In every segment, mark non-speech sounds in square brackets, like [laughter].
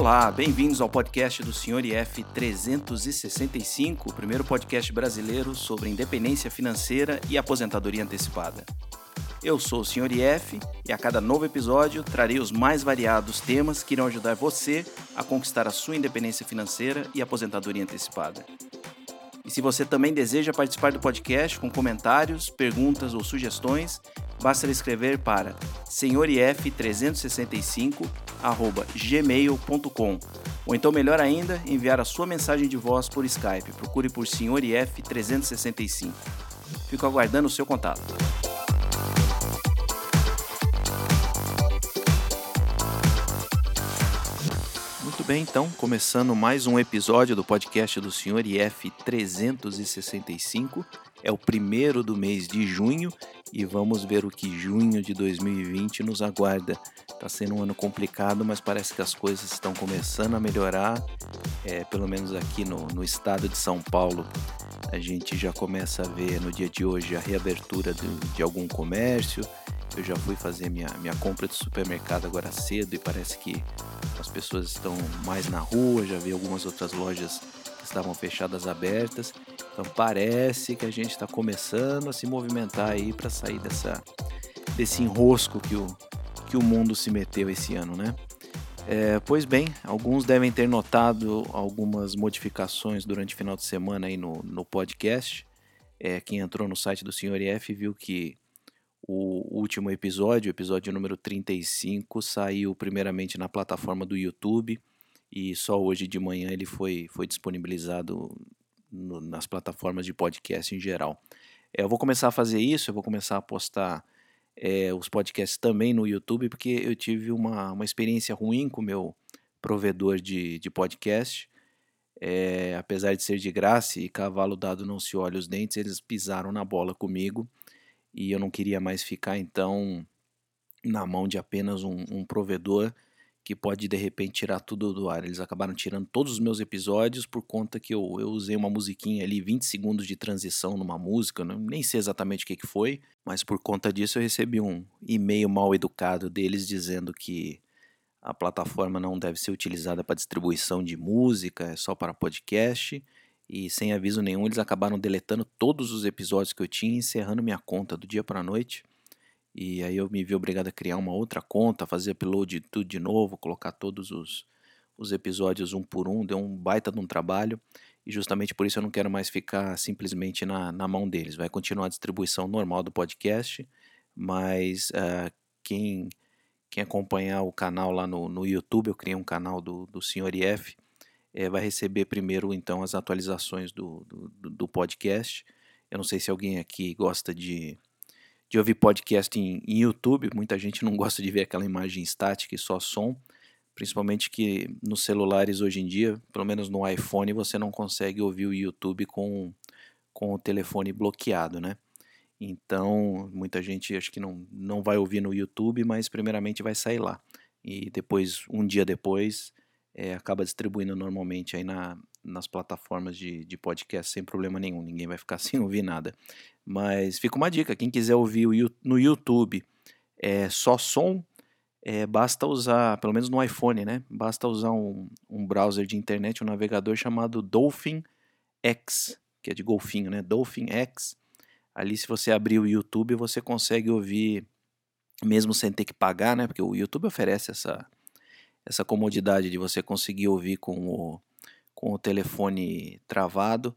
Olá, bem-vindos ao podcast do Sr. IF 365, o primeiro podcast brasileiro sobre independência financeira e aposentadoria antecipada. Eu sou o Sr. IF e a cada novo episódio trarei os mais variados temas que irão ajudar você a conquistar a sua independência financeira e aposentadoria antecipada. E se você também deseja participar do podcast com comentários, perguntas ou sugestões, basta escrever para senhorif365@gmail.com ou então melhor ainda, enviar a sua mensagem de voz por Skype. Procure por senhorif365. Fico aguardando o seu contato. Muito bem, então, começando mais um episódio do podcast do Senhor IF 365. É o primeiro do mês de junho e vamos ver o que junho de 2020 nos aguarda. Está sendo um ano complicado, mas parece que as coisas estão começando a melhorar, é, pelo menos aqui no, no estado de São Paulo. A gente já começa a ver no dia de hoje a reabertura de, de algum comércio. Eu já fui fazer minha, minha compra de supermercado agora cedo e parece que as pessoas estão mais na rua. Já vi algumas outras lojas que estavam fechadas abertas. Então parece que a gente está começando a se movimentar aí para sair dessa, desse enrosco que o, que o mundo se meteu esse ano, né? É, pois bem, alguns devem ter notado algumas modificações durante o final de semana aí no, no podcast. É, quem entrou no site do Sr. F viu que o último episódio, o episódio número 35, saiu primeiramente na plataforma do YouTube e só hoje de manhã ele foi, foi disponibilizado no, nas plataformas de podcast em geral. É, eu vou começar a fazer isso, eu vou começar a postar é, os podcasts também no YouTube, porque eu tive uma, uma experiência ruim com o meu provedor de, de podcast. É, apesar de ser de graça e cavalo dado não se olha os dentes, eles pisaram na bola comigo e eu não queria mais ficar então na mão de apenas um, um provedor que pode de repente tirar tudo do ar. Eles acabaram tirando todos os meus episódios por conta que eu, eu usei uma musiquinha ali, 20 segundos de transição numa música, não, nem sei exatamente o que, que foi, mas por conta disso eu recebi um e-mail mal educado deles dizendo que a plataforma não deve ser utilizada para distribuição de música, é só para podcast. E sem aviso nenhum, eles acabaram deletando todos os episódios que eu tinha, encerrando minha conta do dia para a noite. E aí eu me vi obrigado a criar uma outra conta, fazer upload tudo de novo, colocar todos os, os episódios um por um, deu um baita de um trabalho. E justamente por isso eu não quero mais ficar simplesmente na, na mão deles. Vai continuar a distribuição normal do podcast, mas uh, quem, quem acompanhar o canal lá no, no YouTube, eu criei um canal do, do Sr. IF, é, vai receber primeiro então as atualizações do, do, do podcast. Eu não sei se alguém aqui gosta de de ouvir podcast em, em, YouTube. Muita gente não [laughs] gosta de ver aquela imagem estática e só som. Principalmente que nos celulares hoje em dia, pelo menos no iPhone, você não consegue ouvir o YouTube com, com o telefone bloqueado, né? Então, muita gente acho que não, não vai ouvir no YouTube, mas primeiramente vai sair lá. E depois, um dia depois, é, acaba distribuindo normalmente aí na, nas plataformas de, de podcast sem problema nenhum. Ninguém vai ficar [laughs] sem ouvir nada. Mas fica uma dica: quem quiser ouvir no YouTube é, só som, é, basta usar, pelo menos no iPhone, né? Basta usar um, um browser de internet, um navegador chamado Dolphin X, que é de golfinho, né? Dolphin X. Ali, se você abrir o YouTube, você consegue ouvir, mesmo sem ter que pagar, né? Porque o YouTube oferece essa, essa comodidade de você conseguir ouvir com o, com o telefone travado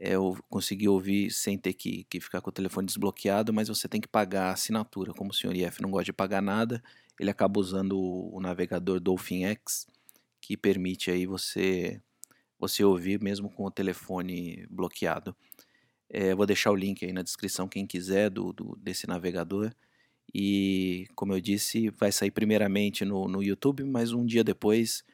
é, eu consegui ouvir sem ter que, que ficar com o telefone desbloqueado, mas você tem que pagar a assinatura. Como o senhor IF não gosta de pagar nada, ele acaba usando o, o navegador Dolphin X, que permite aí você, você ouvir mesmo com o telefone bloqueado. É, vou deixar o link aí na descrição, quem quiser, do, do, desse navegador. E, como eu disse, vai sair primeiramente no, no YouTube, mas um dia depois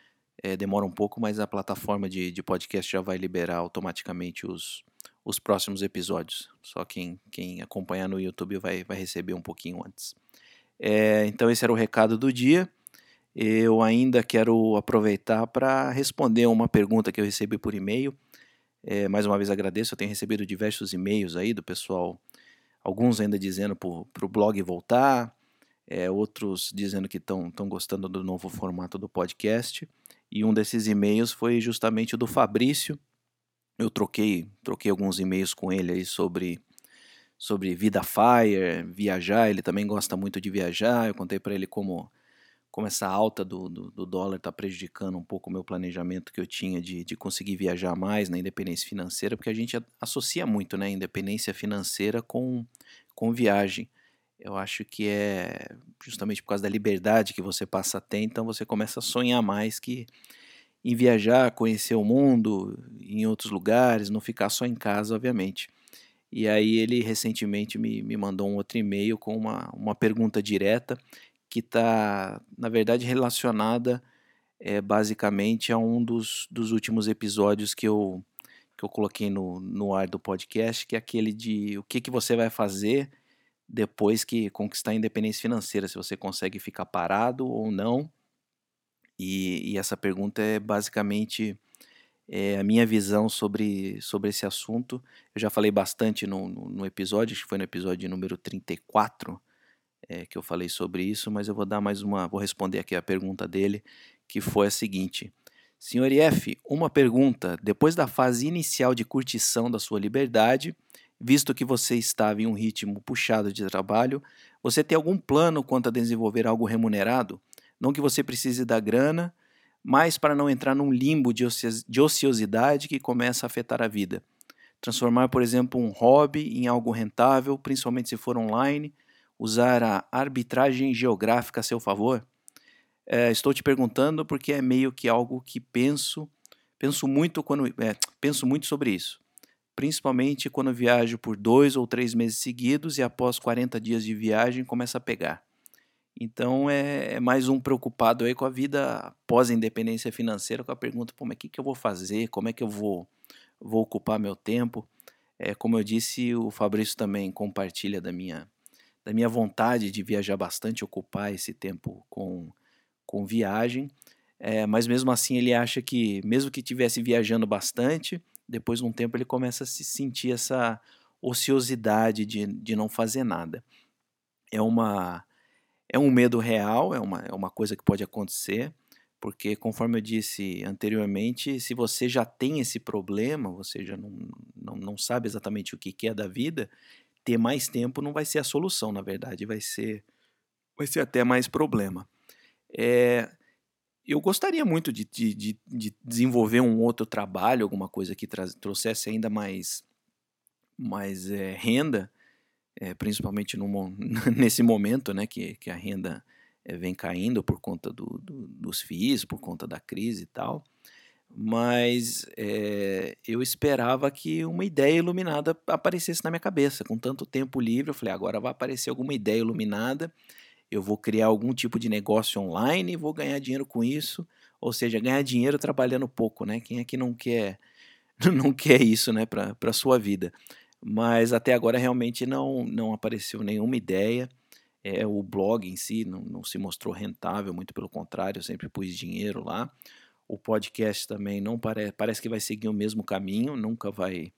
é, demora um pouco, mas a plataforma de, de podcast já vai liberar automaticamente os, os próximos episódios. Só quem, quem acompanhar no YouTube vai, vai receber um pouquinho antes. É, então, esse era o recado do dia. Eu ainda quero aproveitar para responder uma pergunta que eu recebi por e-mail. É, mais uma vez agradeço, eu tenho recebido diversos e-mails aí do pessoal, alguns ainda dizendo para o blog voltar, é, outros dizendo que estão gostando do novo formato do podcast. E um desses e-mails foi justamente o do Fabrício. Eu troquei, troquei alguns e-mails com ele aí sobre sobre vida fire, viajar. Ele também gosta muito de viajar. Eu contei para ele como como essa alta do, do, do dólar está prejudicando um pouco o meu planejamento que eu tinha de, de conseguir viajar mais na independência financeira, porque a gente associa muito né, independência financeira com, com viagem. Eu acho que é justamente por causa da liberdade que você passa a ter, então você começa a sonhar mais que em viajar, conhecer o mundo, em outros lugares, não ficar só em casa, obviamente. E aí ele recentemente me, me mandou um outro e-mail com uma, uma pergunta direta que está, na verdade, relacionada é, basicamente a um dos, dos últimos episódios que eu, que eu coloquei no, no ar do podcast, que é aquele de o que, que você vai fazer depois que conquistar a independência financeira, se você consegue ficar parado ou não. E, e essa pergunta é basicamente é, a minha visão sobre, sobre esse assunto. Eu já falei bastante no, no, episódio, acho que foi no episódio número 34, é, que eu falei sobre isso, mas eu vou dar mais uma, vou responder aqui a pergunta dele, que foi a seguinte. Senhor IF, uma pergunta. Depois da fase inicial de curtição da sua liberdade, visto que você estava em um ritmo puxado de trabalho, você tem algum plano quanto a desenvolver algo remunerado? Não que você precise da grana, mas para não entrar num limbo de ociosidade que começa a afetar a vida. Transformar, por exemplo, um hobby em algo rentável, principalmente se for online, usar a arbitragem geográfica a seu favor? É, estou te perguntando porque é meio que algo que penso, penso muito quando é, penso muito sobre isso, principalmente quando viajo por dois ou três meses seguidos e após 40 dias de viagem começa a pegar. Então é, é mais um preocupado aí com a vida pós independência financeira, com a pergunta, pô, mas o que, que eu vou fazer? Como é que eu vou, vou ocupar meu tempo? É, como eu disse, o Fabrício também compartilha da minha da minha vontade de viajar bastante, ocupar esse tempo com, com viagem. É, mas mesmo assim ele acha que, mesmo que estivesse viajando bastante, depois de um tempo ele começa a se sentir essa ociosidade de, de não fazer nada. É, uma, é um medo real, é uma, é uma coisa que pode acontecer, porque conforme eu disse anteriormente, se você já tem esse problema, você já não, não, não sabe exatamente o que é da vida, ter mais tempo não vai ser a solução, na verdade, vai ser, vai ser até mais problema. É, eu gostaria muito de, de, de, de, desenvolver um outro trabalho, alguma coisa que trouxesse ainda mais, mais é, renda, é, principalmente no, [laughs] nesse momento né, que, que a renda é, vem caindo por conta do, do, dos FIIs, por conta da crise e tal mas eu esperava que uma ideia iluminada aparecesse na minha cabeça. Com tanto tempo livre, eu falei: agora vai aparecer alguma ideia iluminada, eu vou criar algum tipo de negócio online e vou ganhar dinheiro com isso. Ou seja, ganhar dinheiro trabalhando pouco, né? Quem é que não quer, [laughs] não quer isso, né, para sua vida? Mas até agora realmente não, não apareceu nenhuma ideia. É, o blog em si não, não se mostrou rentável, muito pelo contrário, eu sempre pus dinheiro lá. O podcast também não parece, parece que vai seguir o mesmo caminho, nunca vai,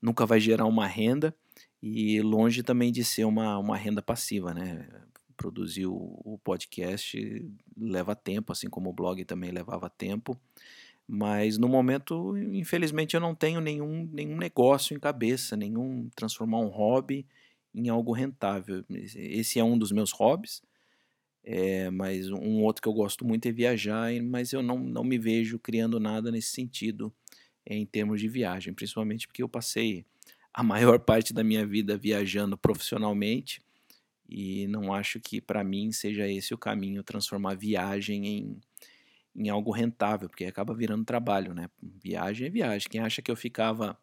nunca vai gerar uma renda e longe também de ser uma, uma renda passiva, né? Produzir o, o podcast leva tempo, assim como o blog também levava tempo. Mas no momento, infelizmente, eu não tenho nenhum, nenhum negócio em cabeça, nenhum transformar um hobby em algo rentável. Esse é um dos meus hobbies, é, mas um outro que eu gosto muito é viajar, mas eu não, não me vejo criando nada nesse sentido em termos de viagem, principalmente porque eu passei a maior [laughs] parte da minha vida viajando profissionalmente e não acho que para mim seja esse o caminho transformar viagem em, em algo rentável, porque acaba virando trabalho, né? Viagem é viagem. Quem acha que eu ficava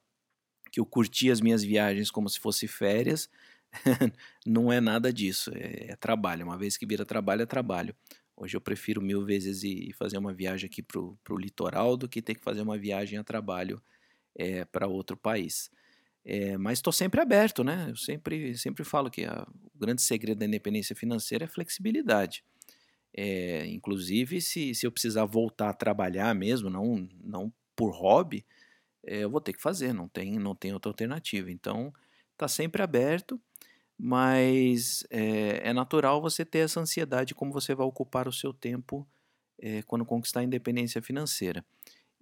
que eu curtia as minhas viagens como se fosse férias, [laughs] não é nada disso, é, é, trabalho. Uma vez que vira trabalho, é trabalho. Hoje eu prefiro mil vezes ir fazer uma viagem aqui para o litoral do que ter que fazer uma viagem a trabalho é, para outro país. É, mas estou sempre aberto, né? Eu sempre, sempre falo que a, o grande segredo da independência financeira é flexibilidade. É, inclusive, se, se eu precisar voltar a trabalhar mesmo, não, não por hobby, é, eu vou ter que fazer, não tem, não tem outra alternativa. Então, está sempre aberto mas é, é, natural você ter essa ansiedade como você vai ocupar o seu tempo quando conquistar a independência financeira.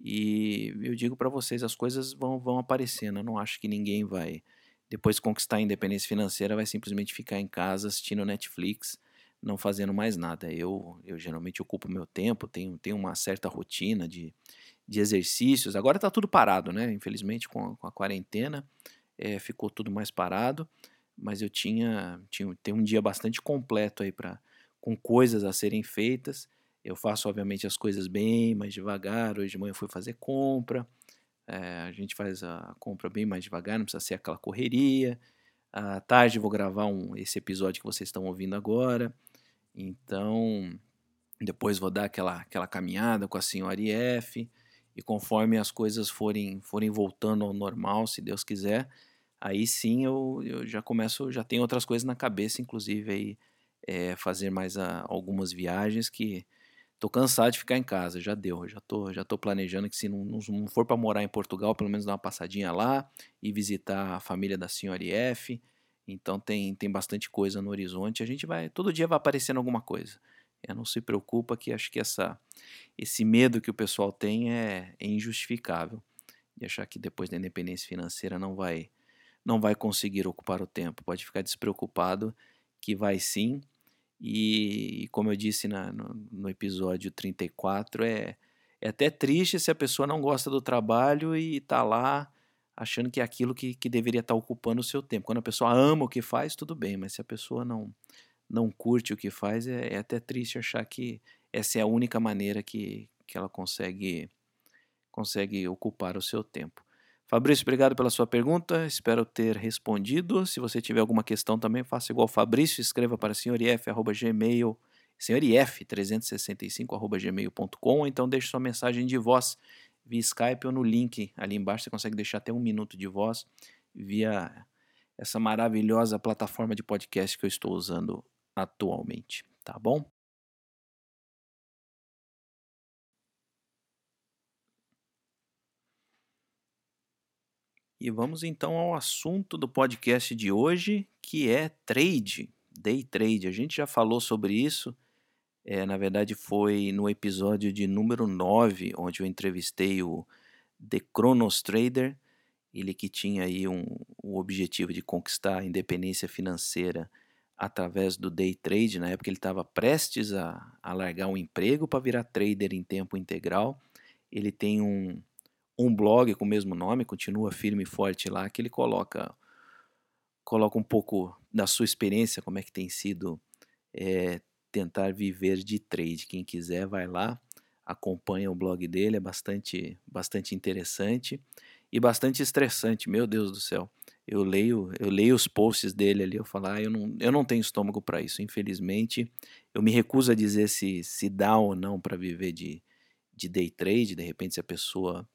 E eu digo para vocês, as coisas vão, vão aparecendo. Eu não acho que ninguém vai, depois de conquistar a independência financeira, vai simplesmente ficar em casa assistindo Netflix, não fazendo mais nada. Eu, eu geralmente ocupo meu tempo, tenho, tenho uma certa rotina de, de exercícios. Agora está tudo parado, né? Infelizmente, com a, com a quarentena, é, ficou tudo mais parado. Mas eu tinha, tinha tem um dia bastante completo aí para com coisas a serem feitas eu faço, obviamente, as coisas bem mais devagar. Hoje de manhã eu fui fazer compra. É, a gente faz a compra bem mais devagar, não precisa ser aquela correria. À tarde vou gravar um, esse episódio que vocês estão ouvindo agora. Então, depois vou dar aquela, aquela caminhada com a senhora IF. E conforme as coisas forem, forem voltando ao normal, se Deus quiser, aí sim eu, eu já começo, já tenho outras coisas na cabeça, inclusive aí é, fazer mais a, algumas viagens que Tô cansado de ficar em casa, já deu. Já tô, já tô planejando que se não, não for para morar em Portugal, pelo menos dar uma passadinha lá e visitar a família da senhora IF. Então tem, tem bastante coisa no horizonte. A gente vai, todo dia vai aparecendo alguma coisa. Não se preocupa que acho que essa, esse medo que o pessoal tem é, é injustificável. De achar que depois da independência financeira não vai, não vai conseguir ocupar o tempo. Pode ficar despreocupado que vai sim e, como eu disse na, no, no, episódio 34, é, é até triste se a pessoa não gosta do trabalho e está lá achando que é aquilo que, que deveria estar tá ocupando o seu tempo. Quando a pessoa ama o que faz, tudo bem, mas se a pessoa não, não curte o que faz, é, é até triste achar que essa é a única maneira que, que ela consegue, consegue ocupar o seu tempo. Fabrício, obrigado pela sua pergunta. Espero ter respondido. Se você tiver alguma questão também, faça igual Fabrício, escreva para senhorif@gmail, senhorif365@gmail.com, então deixe sua mensagem de voz via Skype ou no link ali embaixo. Você consegue deixar até um minuto de voz via essa maravilhosa plataforma de podcast que eu estou usando atualmente, tá bom? E vamos então ao assunto do podcast de hoje, que é trade, day trade. A gente já falou sobre isso, é, na verdade foi no episódio de número 9, onde eu entrevistei o The Kronos Trader, ele que tinha aí um, o objetivo de conquistar a independência financeira através do day trade. Na época ele estava prestes a, a largar um emprego para virar trader em tempo integral. Ele tem um, um blog com o mesmo nome, continua firme e forte lá, que ele coloca coloca um pouco da sua experiência, como é que tem sido é, tentar viver de trade. Quem quiser vai lá, acompanha o blog dele, é bastante, bastante interessante e bastante estressante, meu Deus do céu. Eu leio, eu leio os posts dele ali, eu falo, ah, eu não, eu não tenho estômago para isso, infelizmente. Eu me recuso a dizer se, se dá ou não para viver de, de day trade, de repente se a pessoa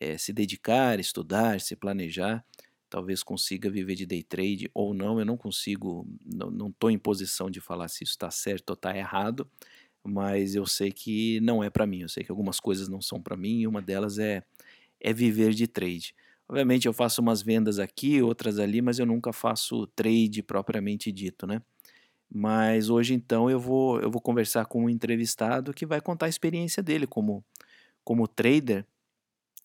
é, se dedicar, estudar, se planejar, talvez consiga viver de day trade ou não. Eu não consigo, não estou em posição de falar se isso está certo ou está errado, mas eu sei que não é para mim. Eu sei que algumas coisas não são para mim e uma delas é, é viver de trade. Obviamente eu faço umas vendas aqui, outras ali, mas eu nunca faço trade propriamente dito, né? Mas hoje então eu vou eu vou conversar com um entrevistado que vai contar a experiência dele como como trader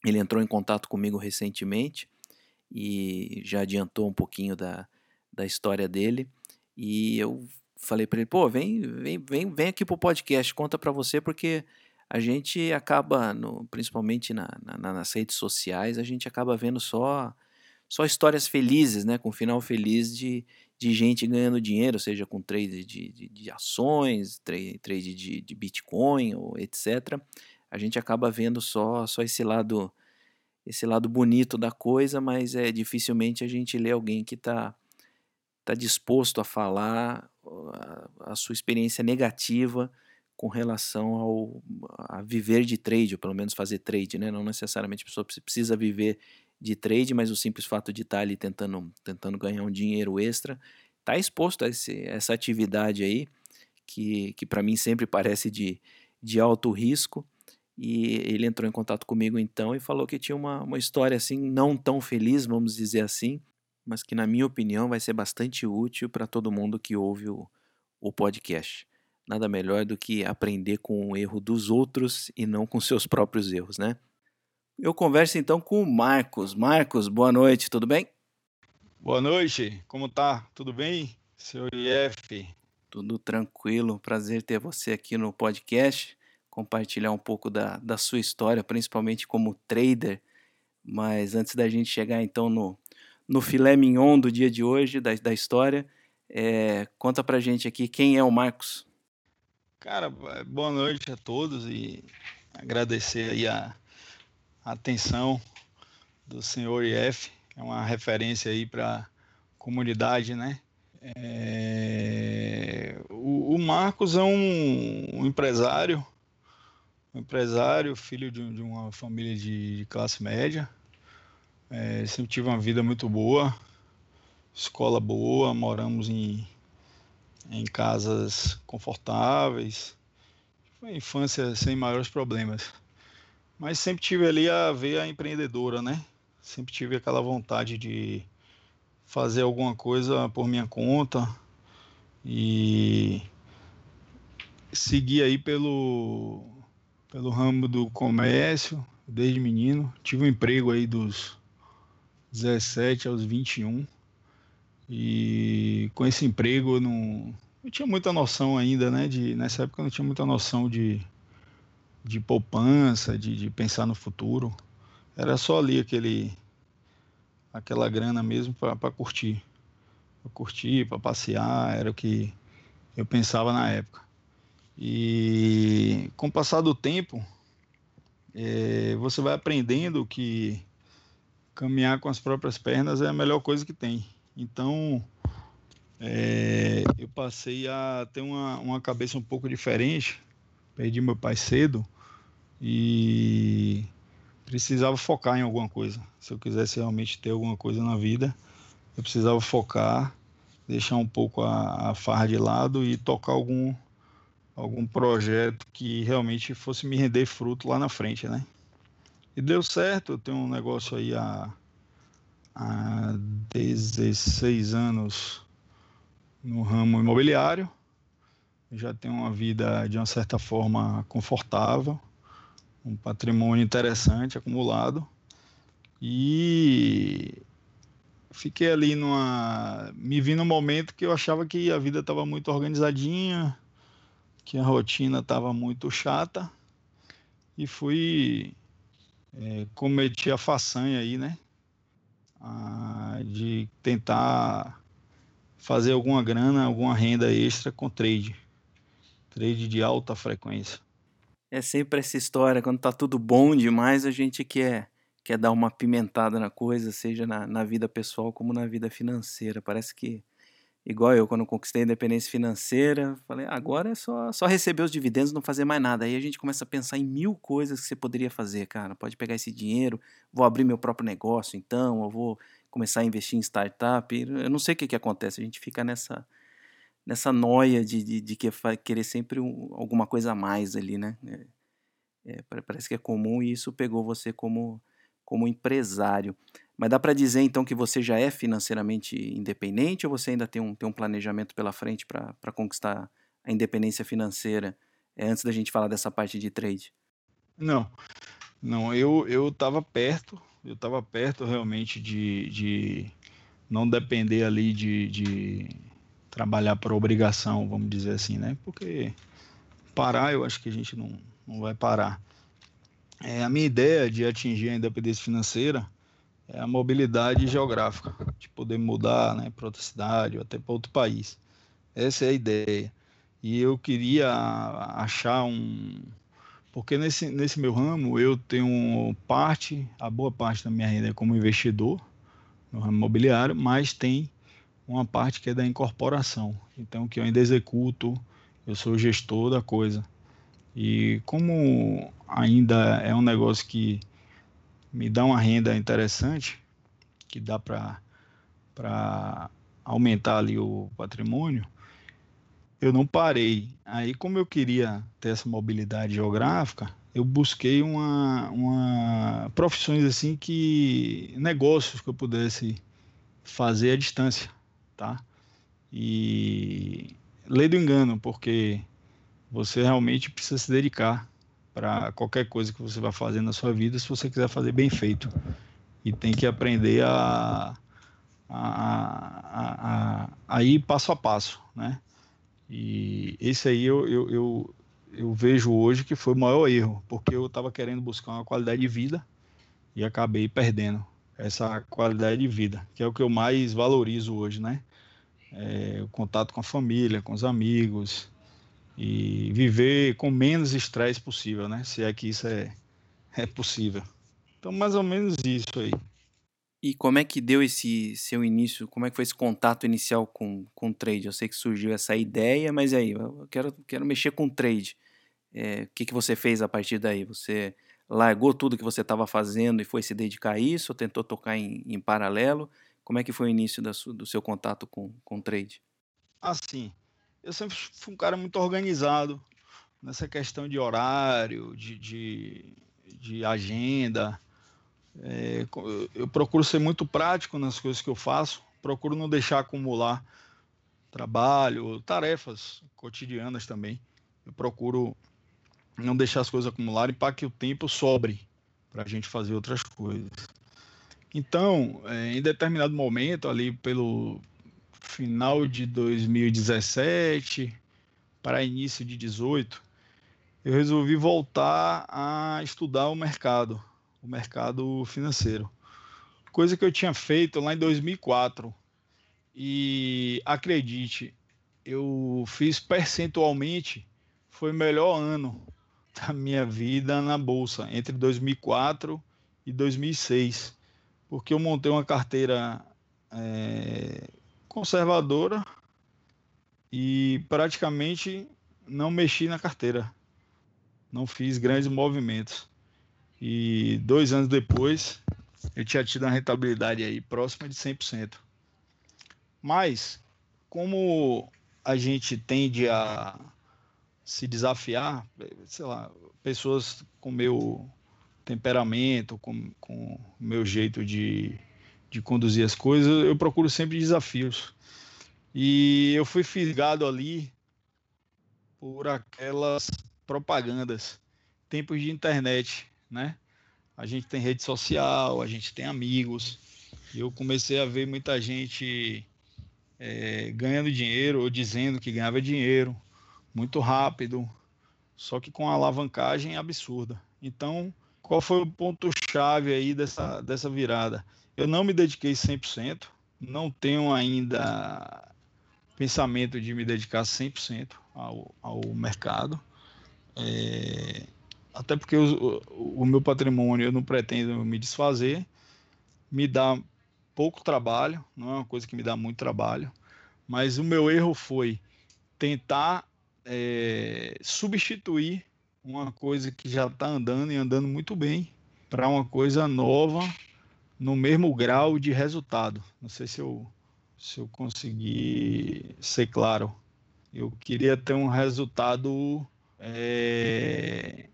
ele entrou em contato comigo recentemente e já adiantou um pouquinho da, da história dele. E eu falei para ele, pô, vem, vem, vem, vem aqui pro podcast, conta para você, porque a gente acaba, no, principalmente na, na, nas redes sociais, a gente acaba vendo só só histórias felizes, né, com final feliz de, de gente ganhando dinheiro, seja com trade de, de, de ações, trade, trade de, de Bitcoin, ou etc a gente acaba vendo só só esse lado esse lado bonito da coisa, mas é dificilmente a gente lê alguém que está tá disposto a falar a, a, sua experiência negativa com relação ao a viver de trade, ou pelo menos fazer trade, né? Não necessariamente a pessoa precisa viver de trade, mas o simples fato de estar tá ali tentando, tentando ganhar um dinheiro extra, está exposto a esse, essa atividade aí, que, que para mim sempre parece de, de alto risco, e ele entrou em contato comigo então e falou que tinha uma, uma história assim, não tão feliz, vamos dizer assim, mas que, na minha opinião, vai ser bastante útil para todo mundo que ouve o, o podcast. nada melhor do que aprender com o erro dos outros e não com [laughs] seus próprios erros, né? Eu converso então com o Marcos. Marcos, boa noite, tudo bem? Boa noite, como tá? Tudo bem, senhor IF? Tudo tranquilo, prazer ter você aqui no podcast, compartilhar um pouco da, da sua história, principalmente como trader. Mas antes da gente chegar então no, no filé mignon do dia de hoje, da, da história, é, conta pra gente aqui quem é o Marcos. Cara, boa noite a todos e agradecer aí a, a atenção do senhor IF, que é uma referência aí para comunidade, né? É, o, o, Marcos é um, um, empresário, empresário, filho de, de uma família de, de classe média. É, sempre tive uma vida muito boa, escola boa, moramos em, em casas confortáveis. Foi infância sem maiores problemas. Mas sempre tive ali a ver a empreendedora, né? Sempre tive aquela vontade de fazer alguma coisa por minha conta e seguir aí pelo, pelo ramo do comércio desde menino. Tive um emprego aí dos 17 aos 21 e com esse emprego eu não, não tinha muita noção ainda, né? De, nessa época eu não tinha muita noção de, de poupança, de, de pensar no futuro. Era só ali aquele aquela grana mesmo para curtir. Para curtir, para passear, era o que eu pensava na época. E com o passar do tempo, é, você vai aprendendo que caminhar com as próprias pernas é a melhor coisa que tem. Então, é, eu passei a ter uma, uma cabeça um pouco diferente. Perdi meu pai cedo e precisava focar em alguma coisa. Se eu quisesse realmente ter alguma coisa na vida, eu precisava focar, deixar um pouco a, a farra de lado e tocar algum, algum projeto que realmente fosse me render fruto lá na frente, né? E deu certo, eu tenho um negócio aí há, há 16 anos no ramo imobiliário, já tenho uma vida de uma certa forma confortável, um patrimônio interessante acumulado e fiquei ali numa me vi num momento que eu achava que a vida estava muito organizadinha, que a rotina estava muito chata e fui é, cometi a façanha aí, né? Ah, de tentar fazer alguma grana, alguma renda extra com trade. Trade de alta frequência. É sempre essa história, quando tá tudo bom demais, a gente quer, quer dar uma pimentada na coisa, seja na, na vida pessoal como na vida financeira. Parece que, igual eu, quando conquistei a independência financeira, falei, ah, agora é só, só receber os dividendos não fazer mais nada. Aí a gente começa a pensar em mil coisas que você poderia fazer, cara. Pode pegar esse dinheiro, vou abrir meu próprio negócio então, eu vou começar a investir em startup. Eu não sei o que, que acontece, a gente fica nessa nessa noia de, de, de que querer sempre um, alguma coisa a mais ali, né? É, é, parece que é comum e isso pegou você como, como empresário. Mas dá para dizer então que você já é financeiramente independente ou você ainda tem um, tem um planejamento pela frente para conquistar a independência financeira é, antes da gente falar dessa parte de trade? Não, não, eu estava perto, eu estava perto realmente de, de não depender ali de, de trabalhar por obrigação, vamos dizer assim, né? Porque parar, eu acho que a gente não, não vai parar. É, a minha ideia de atingir a independência financeira é a mobilidade geográfica, de poder mudar né, para outra cidade ou até para outro país. Essa é a ideia. E eu queria achar um. Porque nesse, nesse meu ramo eu tenho parte, a boa parte da minha renda é como investidor no ramo imobiliário, mas tem uma parte que é da incorporação. Então, que eu ainda executo, eu sou gestor da coisa. E como ainda é um negócio que me dá uma renda interessante, que dá para aumentar ali o patrimônio, eu não parei. Aí, como eu queria ter essa mobilidade geográfica, eu busquei uma, uma profissões assim que negócios que eu pudesse fazer à distância tá? E lei do engano, porque você realmente precisa se dedicar para qualquer coisa que você vai fazer na sua vida, se você quiser fazer bem feito. E tem que aprender a, a, a, a ir passo a passo, né? E esse aí eu, eu, eu, eu vejo hoje que foi o maior erro, porque eu estava querendo buscar uma qualidade de vida e acabei perdendo essa qualidade de vida, que é o que eu mais valorizo hoje, né? É, o contato com a família, com os amigos e viver com menos estresse possível, né? Se é que isso é, é possível. Então, mais ou menos isso aí. E como é que deu esse seu início? Como é que foi esse contato inicial com, com o trade? Eu sei que surgiu essa ideia, mas aí, eu quero, quero mexer com o trade. É, o que, que você fez a partir daí? Você largou tudo que você estava fazendo e foi se dedicar a isso? Ou tentou tocar em, em paralelo? Como é que foi o início su, do seu contato com, com o trade? Assim, eu sempre fui um cara muito organizado nessa questão de horário, de, de, de agenda. É, eu procuro ser muito prático nas coisas que eu faço, procuro não deixar acumular trabalho, tarefas cotidianas também. Eu procuro não deixar as coisas acumularem para que o tempo sobre para a gente fazer outras coisas. Então, é, em determinado momento, ali pelo final de 2017 para início de 18, eu resolvi voltar a estudar o mercado, o mercado financeiro. Coisa que eu tinha feito lá em 2004. E acredite, eu fiz percentualmente, foi o melhor ano [laughs] da minha vida na bolsa, entre 2004 e 2006, porque eu montei uma carteira é, conservadora e praticamente não mexi na carteira, não fiz grandes movimentos. E dois anos depois, eu tinha tido uma rentabilidade aí próxima de 100%. Mas, como a gente tende a se desafiar, sei lá, pessoas com meu temperamento, com, com meu jeito de, de conduzir as coisas, eu procuro sempre desafios. E eu fui fisgado ali por aquelas propagandas, tempos de internet, né? A gente tem rede social, a gente tem amigos. E eu comecei a ver muita gente é, ganhando dinheiro ou dizendo que ganhava dinheiro muito rápido, só que com alavancagem absurda. Então, qual foi o ponto chave aí dessa, dessa virada? Eu não me dediquei 100%, não tenho ainda pensamento de me dedicar 100% ao, ao mercado. É, até porque o, o, meu patrimônio eu não pretendo me desfazer, me dá pouco trabalho, não é uma coisa que me dá muito trabalho, mas o meu erro foi tentar é, substituir uma coisa que já está andando e andando muito bem para uma coisa nova no mesmo grau de resultado. Não sei se eu, se eu consegui ser claro. Eu queria ter um resultado é,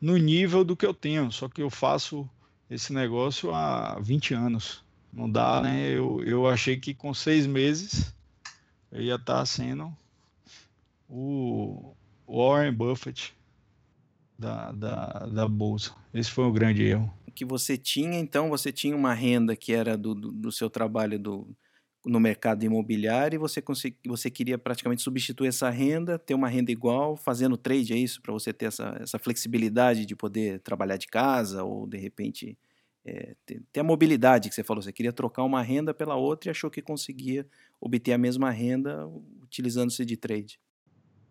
no nível do que eu tenho, só que eu faço esse negócio há 20 anos. Não dá, né? Eu, eu achei que com seis meses eu ia estar sendo o Warren Buffett da, da, da bolsa. Esse foi o grande erro. Que você tinha, então, você tinha uma renda que era do, do, do seu trabalho do, no mercado imobiliário e você, você queria praticamente substituir essa renda, ter uma renda igual, fazendo trade, é isso? Para você ter essa, essa flexibilidade de poder trabalhar de casa ou, de repente, é, ter, ter, a mobilidade que você falou. Você queria trocar uma renda pela outra e achou que conseguia obter a mesma renda utilizando-se de trade.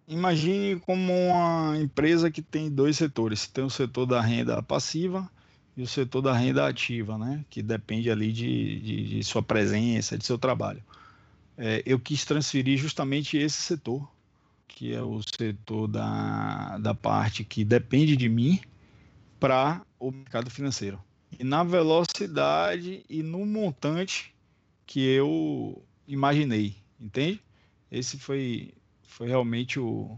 Imagine como uma empresa que tem dois setores. Tem o setor da renda passiva e o setor da renda ativa, né? Que depende ali de, de, de sua presença, de seu trabalho. É, eu quis transferir justamente esse setor, que é o setor da, da parte que depende de mim, para o mercado financeiro. E na velocidade e no montante que eu imaginei, entende? Esse foi, foi realmente o,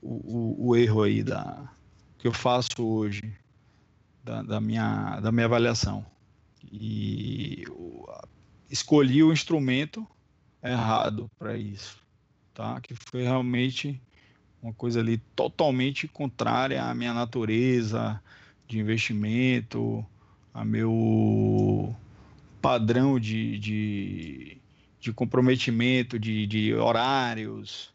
o, o erro aí da, que eu faço hoje da, da, minha, da minha avaliação. E escolhi o instrumento errado para isso, tá? Que foi realmente uma coisa ali totalmente contrária à minha natureza de investimento, a meu padrão de, de, de comprometimento, de, de horários,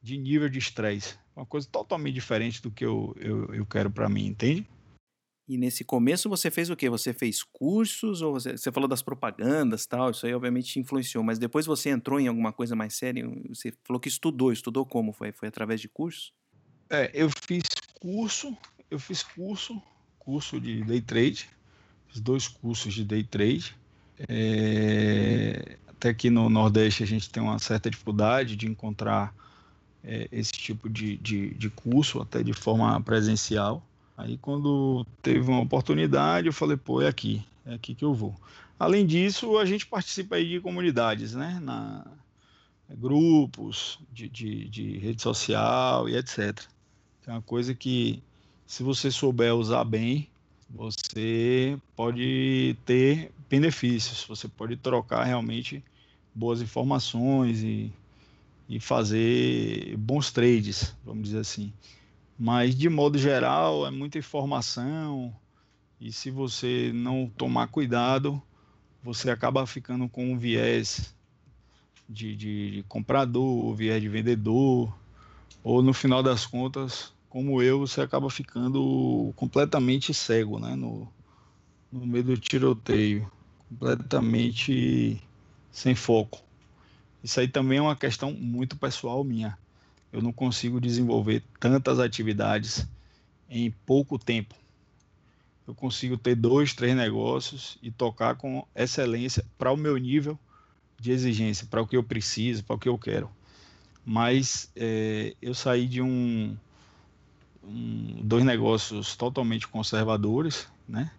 de nível de estresse. Uma coisa totalmente diferente do que eu, eu, eu quero para mim, entende? E nesse começo você fez o quê? Você fez cursos ou você, você falou das propagandas tal? Isso aí obviamente te influenciou, mas depois você entrou em alguma coisa mais séria? Você falou que estudou, estudou como? Foi, foi através de cursos? É, eu fiz curso, eu fiz curso, curso de day trade, fiz dois cursos de day trade. É, até aqui no Nordeste a gente tem uma certa dificuldade de encontrar é, esse tipo de, de, de curso, até de forma presencial. Aí quando teve uma oportunidade, eu falei, pô, é aqui, é aqui que eu vou. Além disso, a gente participa aí de comunidades, né? Na, grupos de, de, de rede social e etc. É uma coisa que, se você souber usar bem, você pode ter benefícios, você pode trocar realmente boas informações e, e fazer bons trades, vamos dizer assim. Mas, de modo geral, é muita informação e se você não tomar cuidado, você acaba ficando com um viés de, de, de comprador, viés de vendedor, ou no final das contas, como eu, você acaba ficando completamente cego, né? No, no meio do tiroteio, completamente sem foco. Isso aí também é uma questão muito pessoal minha eu não consigo desenvolver tantas atividades em pouco tempo. Eu consigo ter dois, três negócios e tocar com excelência para o meu nível de exigência, para o que eu preciso, para o que eu quero. Mas é, eu saí de um, um, dois negócios totalmente conservadores, né?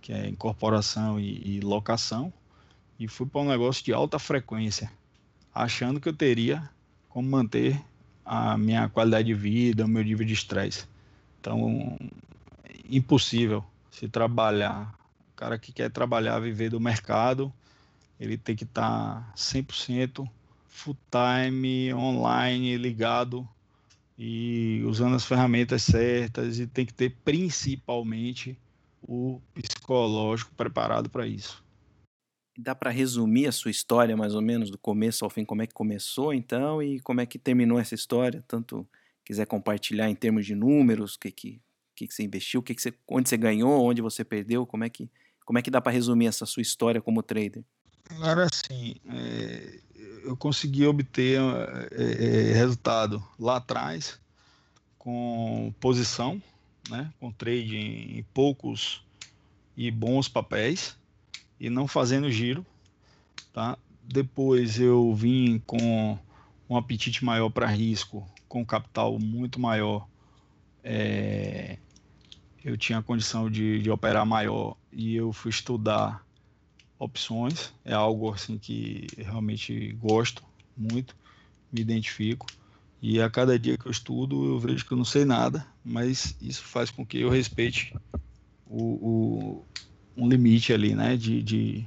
que é incorporação e, e locação, e fui para um negócio de alta frequência, achando que eu teria como manter a minha qualidade de vida, o meu nível de estresse. Então, impossível se trabalhar. O cara que quer trabalhar, viver do mercado, ele tem que estar tá 100% full time, online, ligado e usando as ferramentas certas e tem que ter principalmente o psicológico preparado para isso. Dá para resumir a sua história mais ou menos do começo ao fim, como é que começou então e como é que terminou essa história? Tanto quiser compartilhar em termos de números, o que que, que, que você investiu, que que você, onde você ganhou, onde você perdeu, como é que como é que dá para resumir essa sua história como trader? Agora assim, é, eu consegui obter é, é, resultado lá atrás com posição, né, com trade em poucos e bons papéis e não fazendo giro, tá? Depois eu vim com um apetite maior para risco, com capital muito maior. É, eu tinha condição de, de operar maior e eu fui estudar opções. É algo assim que realmente gosto muito, me identifico. E a cada dia que eu estudo, eu vejo que eu não sei nada, mas isso faz com que eu respeite o, o, um limite ali, né, de, de,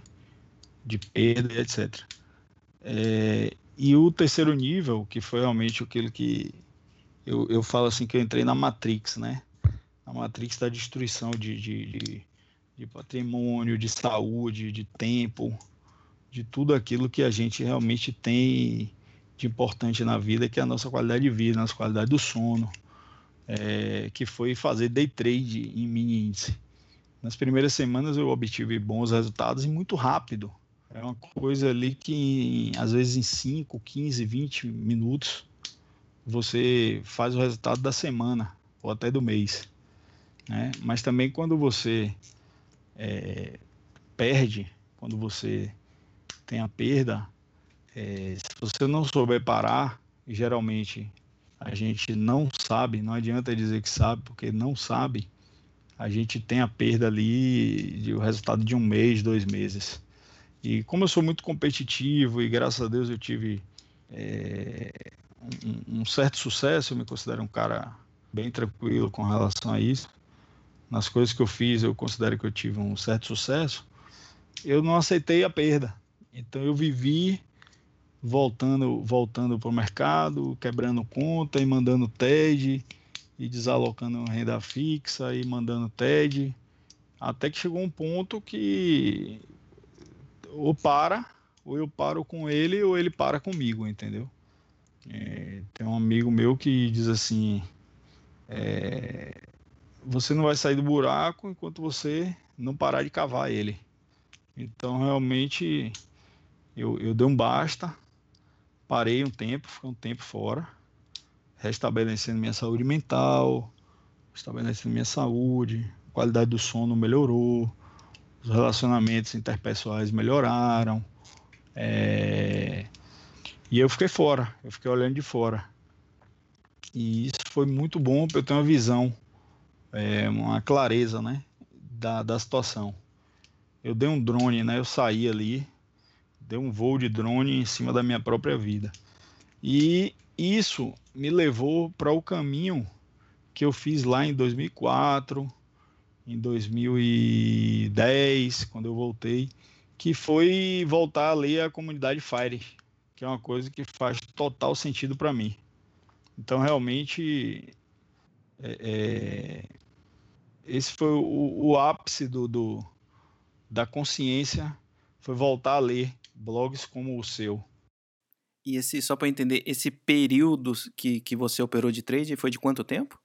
de perda, etc. É, e o terceiro nível, que foi realmente aquele que eu, eu falo assim que eu entrei na Matrix, né? Na Matrix da destruição de, de, de, de patrimônio, de saúde, de tempo, de tudo aquilo que a gente realmente tem de importante na vida, que é a nossa qualidade de vida, a nossa qualidade do sono, é, que foi fazer day trade em mini índice. Nas primeiras semanas eu obtive bons resultados e muito rápido. É uma coisa ali que, às vezes, em 5, 15, 20 minutos, você faz o resultado da semana ou até do mês. Né? Mas também quando você é, perde, quando você tem a perda, é, se você não souber parar, geralmente a gente não sabe, não adianta dizer que sabe, porque não sabe, a gente tem a perda ali de o resultado de um mês, dois meses. E como eu sou muito competitivo e graças a Deus eu tive é, um, um, certo sucesso, eu me considero um cara bem tranquilo com relação a isso. Nas coisas que eu fiz, eu considero que eu tive um certo sucesso. Eu não aceitei a perda. Então eu vivi voltando voltando para o mercado, quebrando conta e mandando TED e desalocando renda fixa e mandando TED, até que chegou um ponto que ou para, ou eu paro com ele, ou ele para comigo, entendeu? É, tem um amigo meu que diz assim: é, você não vai sair do buraco enquanto você não parar de cavar ele. Então, realmente, eu, eu dei um basta, parei um tempo, fiquei um tempo fora, restabelecendo minha saúde mental, estabelecendo minha saúde, a qualidade do sono melhorou, os relacionamentos interpessoais melhoraram. É... E eu fiquei fora, eu fiquei olhando de fora. E isso foi muito bom para eu ter uma visão, é, uma clareza, né, da, da situação. Eu dei um drone, né, eu saí ali, dei um voo de drone em cima da minha própria vida. E isso me levou para o caminho que eu fiz lá em 2004, em 2010, quando eu voltei, que foi voltar a ler a comunidade Fire, que é uma coisa que faz total sentido para mim. Então, realmente, é, é, esse foi o, o ápice do, do, da consciência, foi voltar a ler blogs como o seu. E esse, só para entender, esse período que, que você operou de trade foi de quanto tempo?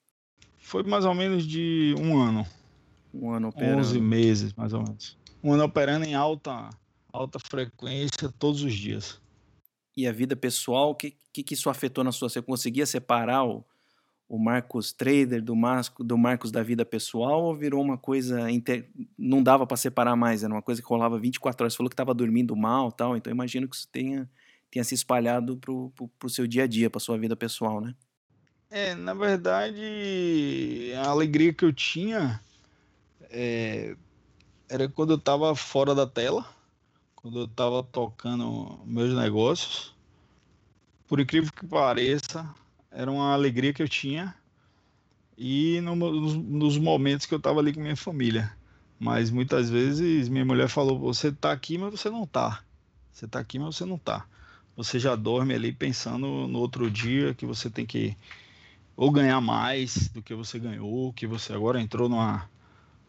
Foi mais ou menos de um ano. Um ano operando. 11 meses, mais ou menos. Um ano operando em alta, alta frequência todos os dias. E a vida pessoal, o que, que, que isso afetou na sua? Você conseguia separar o, o Marcos Trader do, Marcos, do Marcos da vida pessoal ou virou uma coisa. Inter... Não dava para separar mais, era uma coisa que rolava 24 horas. Você falou que estava dormindo mal tal, então imagino que isso tenha, tenha se espalhado para o seu dia a dia, para sua vida pessoal, né? É, na verdade, a alegria que eu tinha é, era quando eu estava fora da tela, quando eu estava tocando meus negócios. Por incrível que pareça, era uma alegria que eu tinha e no, nos, nos, momentos que eu estava ali com minha família. Mas muitas vezes minha mulher falou: Você está aqui, mas você não está. Você está aqui, mas você não está. Você já dorme ali pensando no outro dia que você tem que ou ganhar mais do que você ganhou, que você agora entrou numa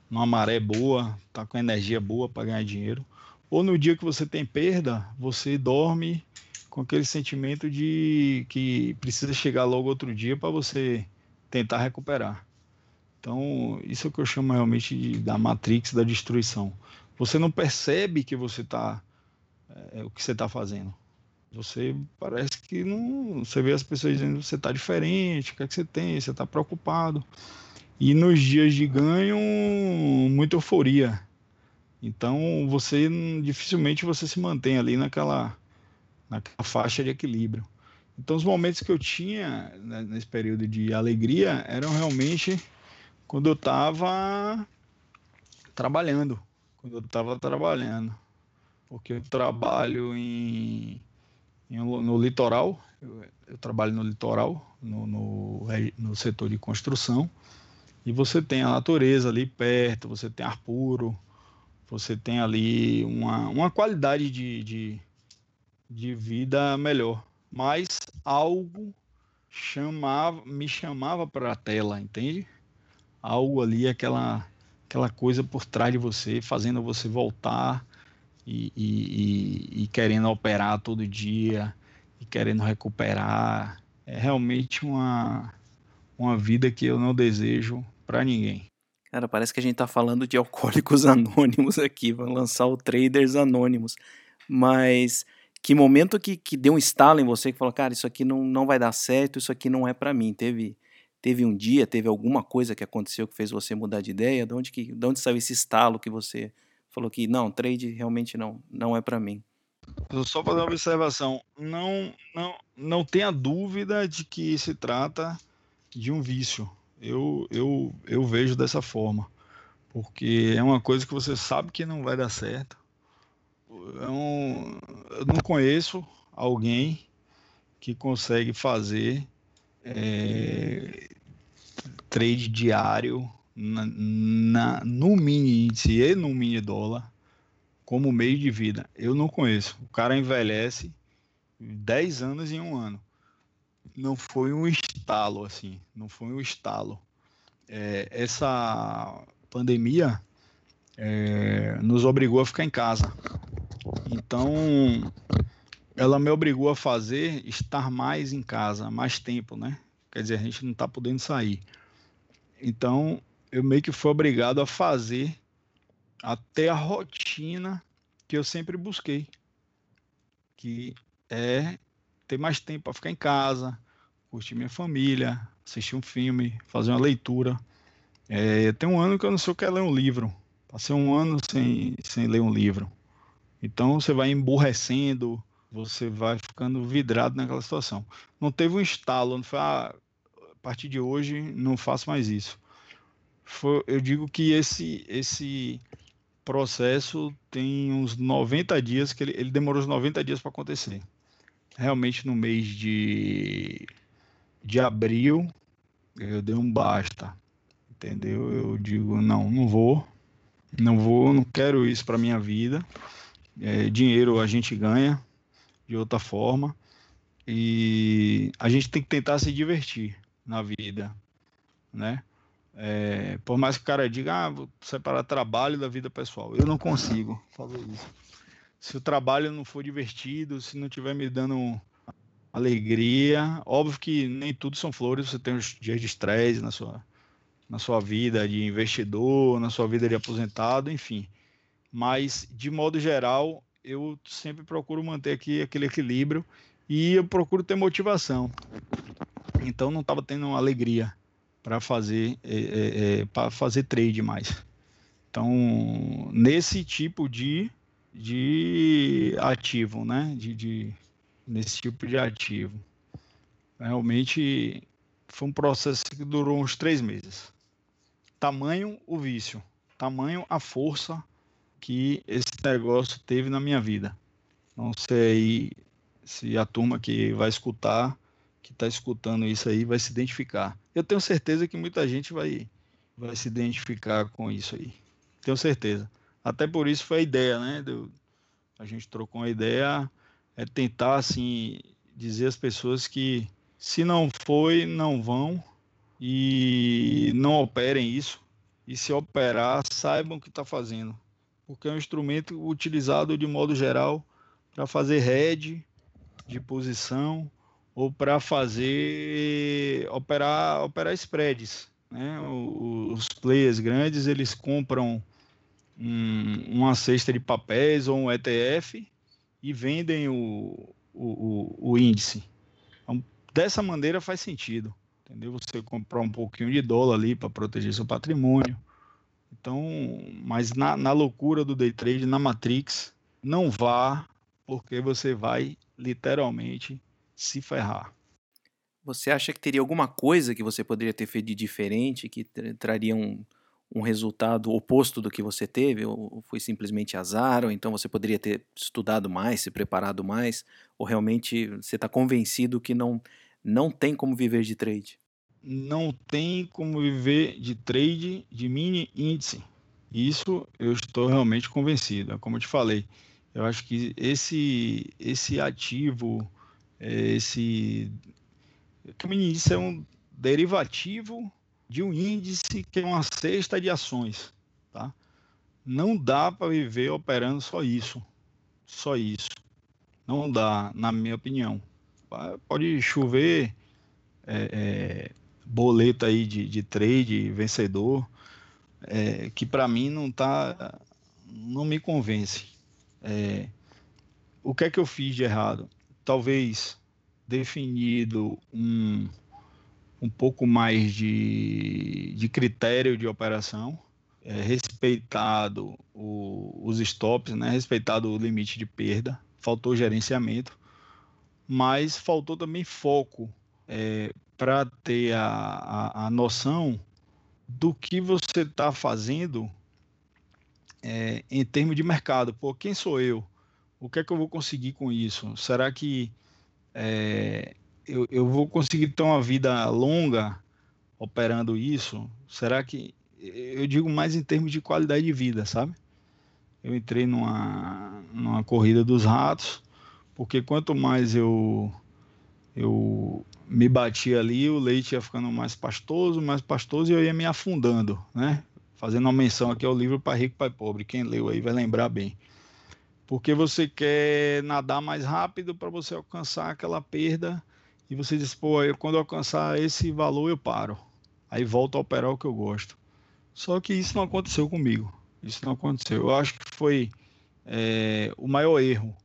numa maré boa, tá com energia boa para ganhar dinheiro, ou no dia que você tem perda, você dorme com aquele sentimento de que precisa chegar logo outro dia para você tentar recuperar. Então, isso é o que eu chamo realmente de, da matrix da destruição. Você não percebe que você está é, o que você está fazendo. Você parece que não. Você vê as pessoas dizendo você está diferente, o que é que você tem, você está preocupado. E nos dias de ganho, muita euforia. Então você dificilmente você se mantém ali naquela, naquela faixa de equilíbrio. Então os momentos que eu tinha né, nesse período de alegria eram realmente quando eu estava trabalhando, quando eu estava trabalhando, porque eu trabalho em no litoral, eu, eu, trabalho no litoral, no, no, no setor de construção e você tem a natureza ali perto, você tem ar puro, você tem ali uma, uma qualidade de, de, de vida melhor. Mas algo chamava, me chamava para a tela, entende? Algo ali, aquela, aquela coisa por trás de você, fazendo você voltar e, e, e, querendo operar todo dia e querendo recuperar. É realmente uma, uma vida que eu não desejo para ninguém. Cara, parece que a gente tá falando de alcoólicos anônimos aqui, vamos lançar o Traders Anônimos. Mas que momento que, que deu um estalo em você que falou, cara, isso aqui não, não vai dar certo, isso aqui não é para mim. Teve teve um dia, teve alguma coisa que aconteceu que fez você mudar de ideia? De onde que de onde saiu esse estalo que você falou que não, trade realmente não, não é para mim? Só fazer uma observação, não não não tenha dúvida de que se trata de um vício. Eu, eu, eu vejo dessa forma. Porque é uma coisa que você sabe que não vai dar certo. É eu não conheço alguém que consegue fazer é, trade diário na, na, no mini índice e no mini dólar como meio de vida. Eu não conheço. O cara envelhece 10 anos em um ano. Não foi um estalo, assim, não foi um estalo. É, essa pandemia é, nos obrigou a ficar em casa. Então, ela me obrigou a fazer estar mais em casa, mais tempo, né? Quer dizer, a gente não está podendo sair. Então, eu meio que fui obrigado a fazer até a rotina que eu sempre busquei, que é ter mais tempo para ficar em casa, curtir minha família, assistir um filme, fazer uma leitura. É, tem um ano que eu não sei o que é ler um livro. Passei um ano sem, sem ler um livro. Então você vai emburrecendo, você vai ficando vidrado naquela situação. Não teve um estalo, não foi ah, a partir de hoje não faço mais isso. Foi, eu digo que esse esse processo tem uns 90 dias que ele, ele demorou uns 90 dias para acontecer. Realmente no mês de de abril eu dei um basta. Entendeu? Eu digo, não, não vou. Não vou, não quero isso para minha vida. É, dinheiro a gente ganha de outra forma e a gente tem que tentar se divertir na vida, né? É, por mais que o cara diga, ah, vou separar trabalho da vida pessoal, eu não consigo fazer isso. Se o trabalho não for divertido, se não tiver me dando alegria, óbvio que nem tudo são flores, você tem os dias de estresse na sua, na sua vida de investidor, na sua vida de aposentado, enfim mas de modo geral eu sempre procuro manter aqui aquele equilíbrio e eu procuro ter motivação. Então não estava tendo alegria para fazer é, é, é para fazer trade mais. Então nesse tipo de de ativo, né? De, de nesse tipo de ativo, realmente foi um processo que durou uns três meses. Tamanho o vício, tamanho a força que esse negócio teve na minha vida. Não sei se a turma que vai escutar, que está escutando isso aí, vai se identificar. Eu tenho certeza que muita gente vai, vai se identificar com isso aí. Tenho certeza. Até por isso foi a ideia, né? Do, a gente trocou uma ideia, é tentar, assim, dizer às pessoas que se não foi, não vão e não operem isso. E se operar, saibam o que está fazendo porque é um instrumento utilizado de modo geral para fazer head de posição ou para fazer operar operar spreads. Né? Os players grandes eles compram um, uma cesta de papéis ou um ETF e vendem o, o, o, o índice. Então, dessa maneira faz sentido, entendeu? Você comprar um pouquinho de dólar ali para proteger seu patrimônio então, mas na, na loucura do day trade, na Matrix, não vá, porque você vai literalmente se ferrar. Você acha que teria alguma coisa que você poderia ter feito de diferente, que traria um, um resultado oposto do que você teve? Ou foi simplesmente azar? Ou então você poderia ter estudado mais, se preparado mais? Ou realmente você está convencido que não, não tem como viver de trade? não tem como viver de trade de mini índice. Isso eu estou realmente convencido. Como eu te falei, eu acho que esse esse ativo, esse índice é um derivativo de um índice que é uma cesta de ações, tá? Não dá para viver operando só isso, só isso. Não dá, na minha opinião. Pode chover é, é, boleto aí de, de trade vencedor, é, que para mim não tá, não me convence. É, o que é que eu fiz de errado? Talvez definido um, um pouco mais de, de critério de operação, é, respeitado o, os stops, né, respeitado o limite de perda, faltou gerenciamento, mas faltou também foco é, para ter a, a, a, noção do que você está fazendo é, em termos de mercado. Pô, quem sou eu? O que é que eu vou conseguir com isso? Será que é, eu, eu vou conseguir ter uma vida longa operando isso? Será que. Eu digo mais em termos de qualidade de vida, sabe? Eu entrei numa, numa corrida dos ratos porque quanto mais eu eu me batia ali, o leite ia ficando mais pastoso, mais pastoso e eu ia me afundando, né? Fazendo uma menção aqui ao livro Pai Rico, Pai Pobre. Quem leu aí vai lembrar bem. Porque você quer nadar mais rápido para você alcançar aquela perda e você diz, pô, eu, quando eu alcançar esse valor eu paro. Aí volto a operar o que eu gosto. Só que isso não aconteceu comigo. Isso não aconteceu. Eu acho que foi é, o maior erro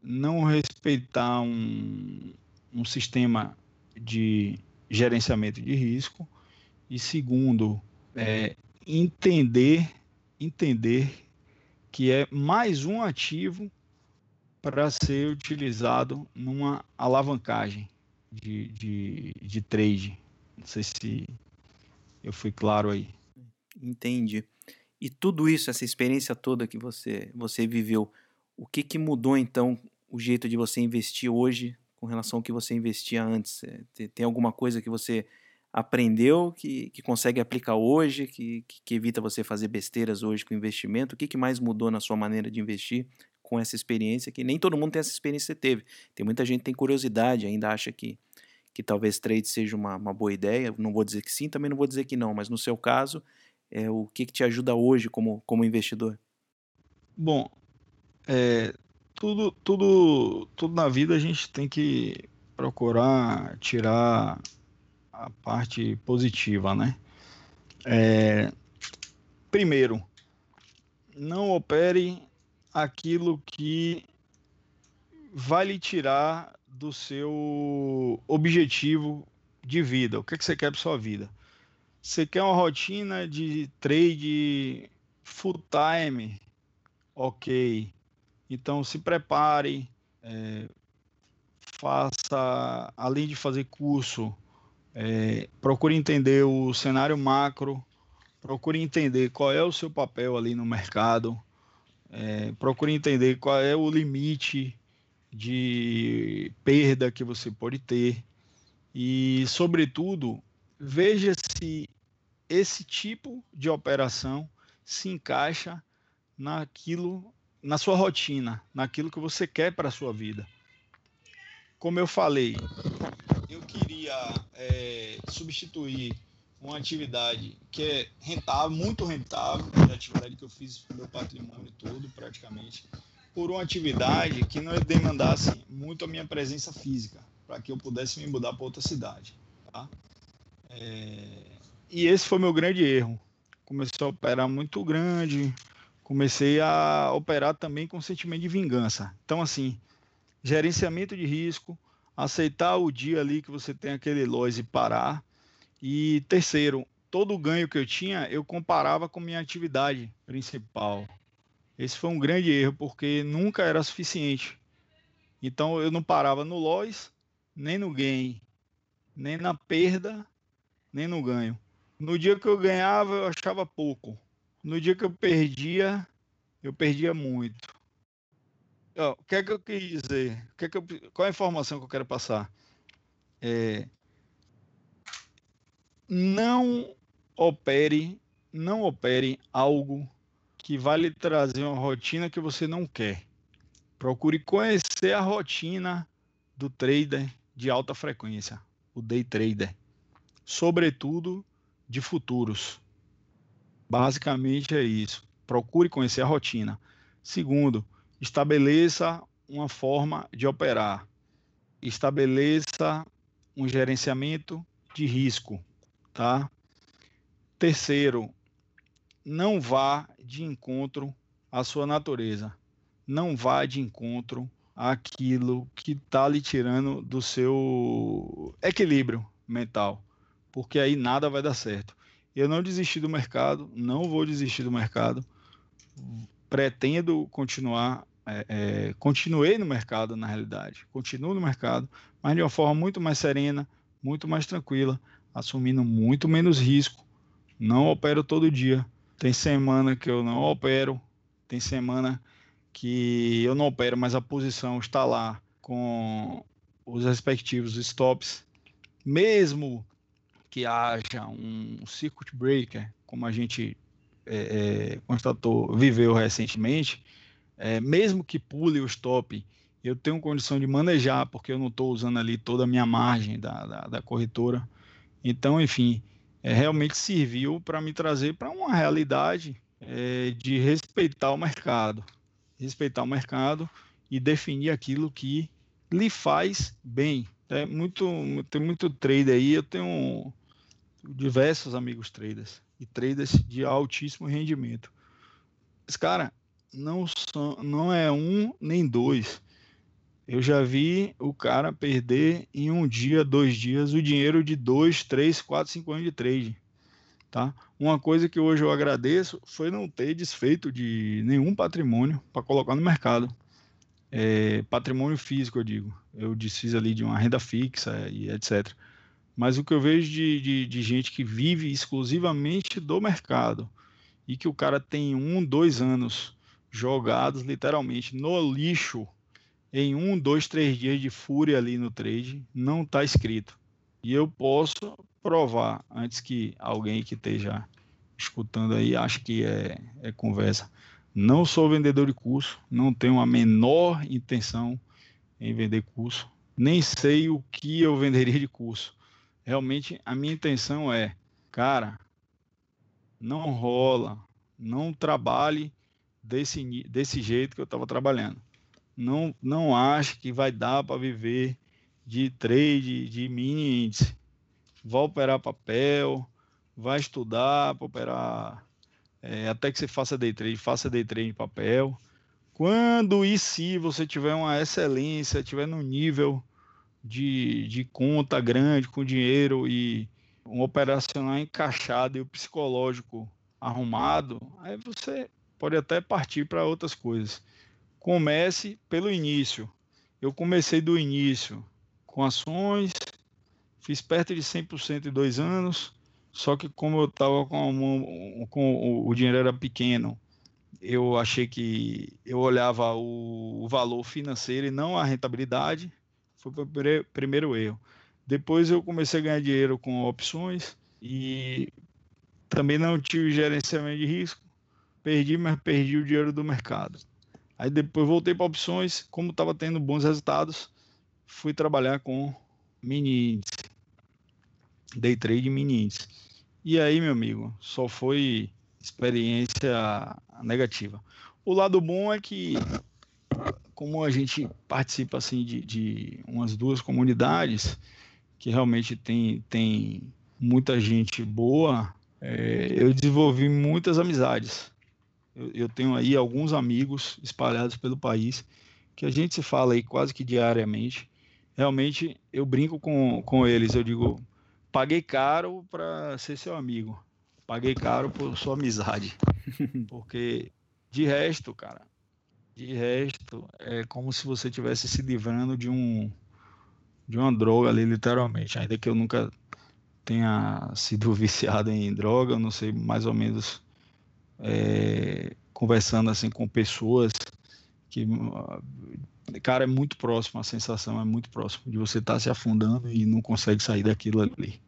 não respeitar um, um sistema de gerenciamento de risco e segundo é, entender entender que é mais um ativo para ser utilizado numa alavancagem de, de, de trade. Não sei se eu fui claro aí. Entendi. E tudo isso, essa experiência toda que você, você viveu, o que, que mudou então o jeito de você investir hoje com relação ao que você investia antes? É, tem alguma coisa que você aprendeu que, que consegue aplicar hoje, que, que, evita você fazer besteiras hoje com investimento? O que, que mais mudou na sua maneira de investir com essa experiência? Que nem todo mundo tem essa experiência que você teve. Tem muita gente que tem curiosidade, ainda acha que, que talvez trade seja uma, uma boa ideia. Não vou dizer que sim, também não vou dizer que não, mas no seu caso, é, o que, que te ajuda hoje como, como investidor? Bom, é, tudo, tudo, tudo na vida a gente tem que procurar tirar a parte positiva, né? É, primeiro, não opere aquilo que vai lhe tirar do seu objetivo de vida. O que, é que você quer para sua vida? Você quer uma rotina de trade full time? Ok. Então se prepare, é, faça, além de fazer curso, é, procure entender o cenário macro, procure entender qual é o seu papel ali no mercado, é, procure entender qual é o limite de perda que você pode ter e, sobretudo, veja se esse tipo de operação se encaixa naquilo, na sua rotina, naquilo que você quer para a sua vida. Como eu falei, eu queria é, substituir uma atividade que é rentável, muito rentável, a atividade que eu fiz com meu patrimônio todo, praticamente, por uma atividade que não demandasse muito a minha presença física, para que eu pudesse me mudar para outra cidade. Tá? É... E esse foi meu grande erro. Comecei a operar muito grande, comecei a operar também com sentimento de vingança. Então, assim, gerenciamento de risco, aceitar o dia ali que você tem aquele loss e parar. E terceiro, todo o ganho que eu tinha, eu comparava com minha atividade principal. Esse foi um grande erro, porque nunca era suficiente. Então eu não parava no loss, nem no gain, nem na perda, nem no ganho. No dia que eu ganhava, eu achava pouco. No dia que eu perdia, eu perdia muito o que é que eu quis dizer? Que é que eu, qual é a informação que eu quero passar? É, não opere, não opere algo que vai lhe trazer uma rotina que você não quer. Procure conhecer a rotina do trader de alta frequência, o day trader, sobretudo de futuros. Basicamente é isso. Procure conhecer a rotina. Segundo, estabeleça uma forma de operar, estabeleça um gerenciamento de risco, tá? Terceiro, não vá de encontro à sua natureza, não vá de encontro àquilo que está lhe tirando do seu equilíbrio mental, porque aí nada vai dar certo. Eu não desisti do mercado, não vou desistir do mercado, pretendo continuar é, é, continuei no mercado, na realidade, continuo no mercado, mas de uma forma muito mais serena, muito mais tranquila, assumindo muito menos risco. Não opero todo dia. Tem semana que eu não opero, tem semana que eu não opero, mas a posição está lá com os respectivos stops. Mesmo que haja um circuit breaker, como a gente é, é, constatou, viveu recentemente, é, mesmo que pule o stop eu tenho condição de manejar, porque eu não estou usando ali toda a minha margem da, da, da corretora. Então, enfim, é, realmente serviu para me trazer para uma realidade é, de respeitar o mercado, respeitar o mercado e definir aquilo que lhe faz bem. É muito, tem muito trader aí, eu tenho diversos amigos traders e traders de altíssimo rendimento. Mas, cara, não, são, não é um nem dois. Eu já vi o cara perder em um dia, dois dias, o dinheiro de dois, três, quatro, cinco anos de trade. Tá? Uma coisa que hoje eu agradeço foi não ter desfeito de nenhum patrimônio para colocar no mercado. É, patrimônio físico, eu digo. Eu desfiz ali de uma renda fixa e etc. Mas o que eu vejo de, de, de gente que vive exclusivamente do mercado e que o cara tem um, dois anos jogados literalmente no lixo em um, dois, três dias de fúria ali no trade, não está escrito. E eu posso provar antes que alguém que esteja escutando aí ache que é, é conversa. Não sou vendedor de curso, não tenho a menor intenção em vender curso, nem sei o que eu venderia de curso. Realmente a minha intenção é, cara, não rola, não trabalhe desse, desse jeito que eu estava trabalhando não, não acho que vai dar para viver de trade, de mini índice. Vai operar papel, vai estudar para operar, é, até que você faça day trade, faça day trade em papel. Quando e se você tiver uma excelência, tiver no nível de, de conta grande, com dinheiro e um operacional encaixado e o psicológico arrumado, aí você pode até partir para outras coisas comece pelo início. Eu comecei do início com ações, fiz perto de 100% em dois anos, só que como eu estava com, com, o dinheiro era pequeno, eu achei que eu olhava o, o valor financeiro e não a rentabilidade, foi o primeiro, erro. Depois eu comecei a ganhar dinheiro com opções e também não tive gerenciamento de risco, perdi, mas perdi o dinheiro do mercado. Aí depois voltei para opções, como estava tendo bons resultados, fui trabalhar com mini índice, day trade mini índice. E aí, meu amigo, só foi experiência negativa. O lado bom é que, como a gente participa assim de, de umas duas comunidades que realmente tem, tem muita gente boa, é, eu desenvolvi muitas amizades. Eu, eu tenho aí alguns amigos espalhados pelo país que a gente se fala aí quase que diariamente. Realmente eu brinco com, com eles, eu digo, paguei caro para ser seu amigo, paguei caro por sua amizade, [laughs] porque de resto, cara, de resto é como se você tivesse se livrando de um de uma droga ali, literalmente. Ainda que eu nunca tenha sido [laughs] viciado em droga, eu não sei mais ou menos é, conversando assim com pessoas que, cara, é muito próximo, a sensação é muito próximo de você estar tá se afundando e não consegue sair daquilo ali,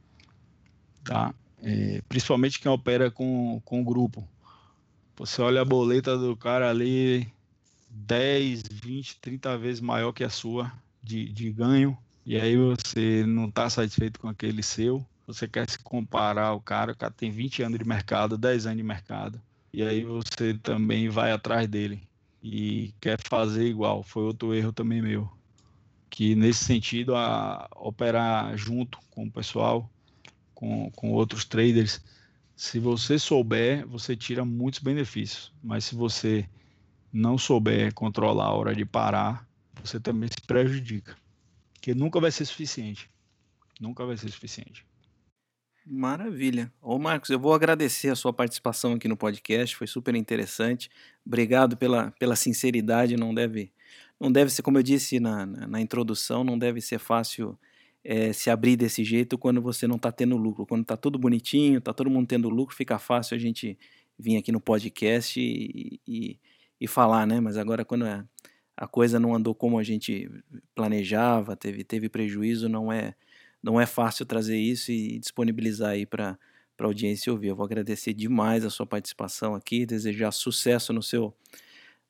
tá? É, principalmente quem opera com, com grupo. Você olha a boleta do cara ali 10, 20, 30 vezes maior que a sua de, de ganho, e aí você não está satisfeito com aquele seu, você quer se comparar ao cara, o cara tem 20 anos de mercado, 10 anos de mercado, e aí você também vai atrás dele e quer fazer igual. Foi outro erro também meu. Que nesse sentido, a operar junto com o pessoal, com, com outros traders, se você souber, você tira muitos benefícios. Mas se você não souber controlar a hora de parar, você também se prejudica. Porque nunca vai ser suficiente. Nunca vai ser suficiente. Maravilha. Ô Marcos, eu vou agradecer a sua participação aqui no podcast, foi super interessante. Obrigado pela, pela sinceridade, não deve, não deve ser, como eu disse na, na, introdução, não deve ser fácil é, se abrir desse jeito quando você não está tendo lucro. Quando está tudo bonitinho, está todo mundo tendo lucro, fica fácil a gente vir aqui no podcast e, e, e falar, né? Mas agora quando a, a coisa não andou como a gente planejava, teve, teve prejuízo, não é não é fácil trazer isso e disponibilizar aí para a audiência ouvir. Eu vou agradecer demais a sua participação aqui, desejar sucesso no seu,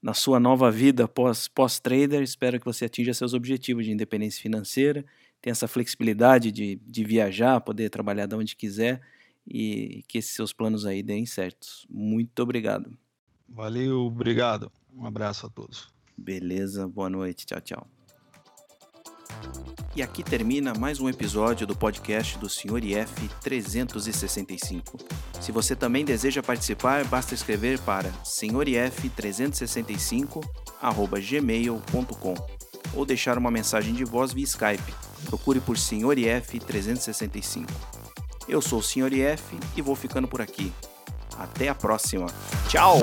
na sua nova vida pós-trader. Pós Espero que você atinja seus objetivos de independência financeira, tenha essa flexibilidade de, de viajar, poder trabalhar de onde quiser e que esses seus planos aí deem certos. Muito obrigado. Valeu, obrigado. Um abraço a todos. Beleza, boa noite. Tchau, tchau. E aqui termina mais um episódio do podcast do Sr. IF 365. Se você também deseja participar, basta escrever para senhorif365@gmail.com ou deixar uma mensagem de voz via Skype. Procure por Sr. IF 365. Eu sou o Sr. IF e vou ficando por aqui. Até a próxima. Tchau!